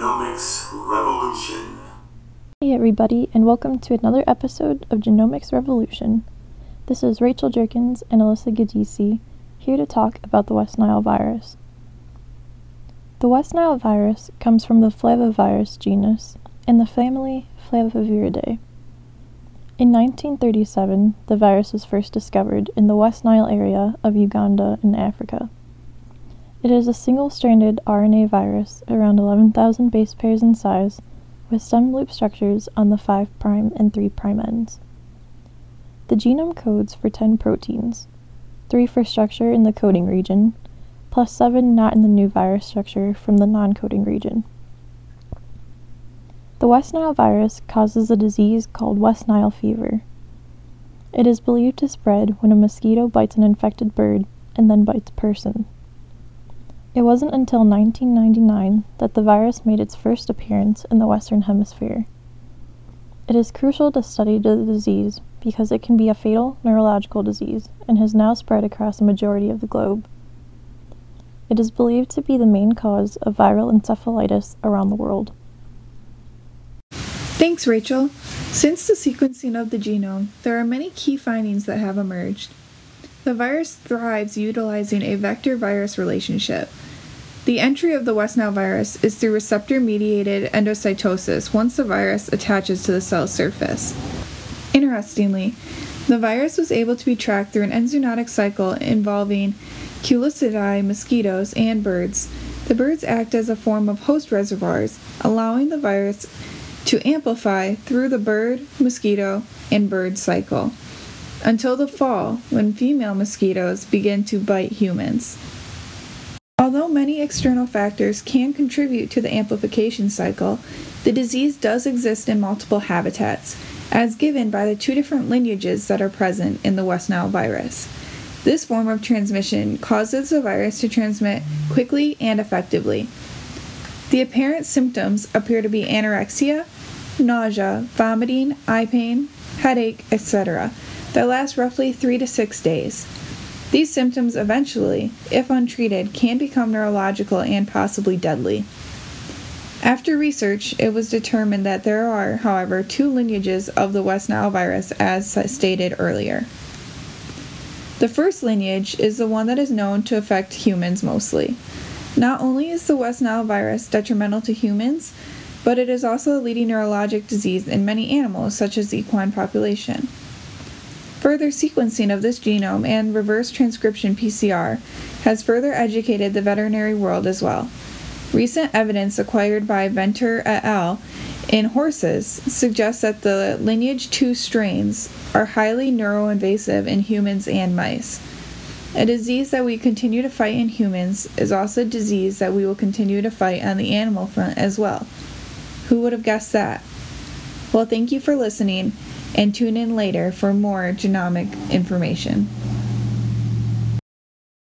Genomics Revolution. Hey, everybody, and welcome to another episode of Genomics Revolution. This is Rachel Jerkins and Alyssa Gadisi here to talk about the West Nile virus. The West Nile virus comes from the Flavivirus genus in the family Flaviviridae. In 1937, the virus was first discovered in the West Nile area of Uganda in Africa. It is a single stranded RNA virus around 11,000 base pairs in size with stem loop structures on the 5' and 3' ends. The genome codes for 10 proteins, 3 for structure in the coding region, plus 7 not in the new virus structure from the non coding region. The West Nile virus causes a disease called West Nile fever. It is believed to spread when a mosquito bites an infected bird and then bites a person. It wasn't until 1999 that the virus made its first appearance in the Western Hemisphere. It is crucial to study the disease because it can be a fatal neurological disease and has now spread across the majority of the globe. It is believed to be the main cause of viral encephalitis around the world. Thanks, Rachel. Since the sequencing of the genome, there are many key findings that have emerged. The virus thrives utilizing a vector virus relationship. The entry of the West Nile virus is through receptor mediated endocytosis once the virus attaches to the cell surface. Interestingly, the virus was able to be tracked through an enzoonotic cycle involving Culicidae mosquitoes and birds. The birds act as a form of host reservoirs, allowing the virus to amplify through the bird, mosquito, and bird cycle until the fall when female mosquitoes begin to bite humans. Although many external factors can contribute to the amplification cycle, the disease does exist in multiple habitats, as given by the two different lineages that are present in the West Nile virus. This form of transmission causes the virus to transmit quickly and effectively. The apparent symptoms appear to be anorexia, nausea, vomiting, eye pain, headache, etc., that last roughly three to six days. These symptoms eventually, if untreated, can become neurological and possibly deadly. After research, it was determined that there are, however, two lineages of the West Nile virus as stated earlier. The first lineage is the one that is known to affect humans mostly. Not only is the West Nile virus detrimental to humans, but it is also a leading neurologic disease in many animals, such as the equine population. Further sequencing of this genome and reverse transcription PCR has further educated the veterinary world as well. Recent evidence acquired by Venter et al. in horses suggests that the lineage 2 strains are highly neuroinvasive in humans and mice. A disease that we continue to fight in humans is also a disease that we will continue to fight on the animal front as well. Who would have guessed that? Well, thank you for listening and tune in later for more genomic information.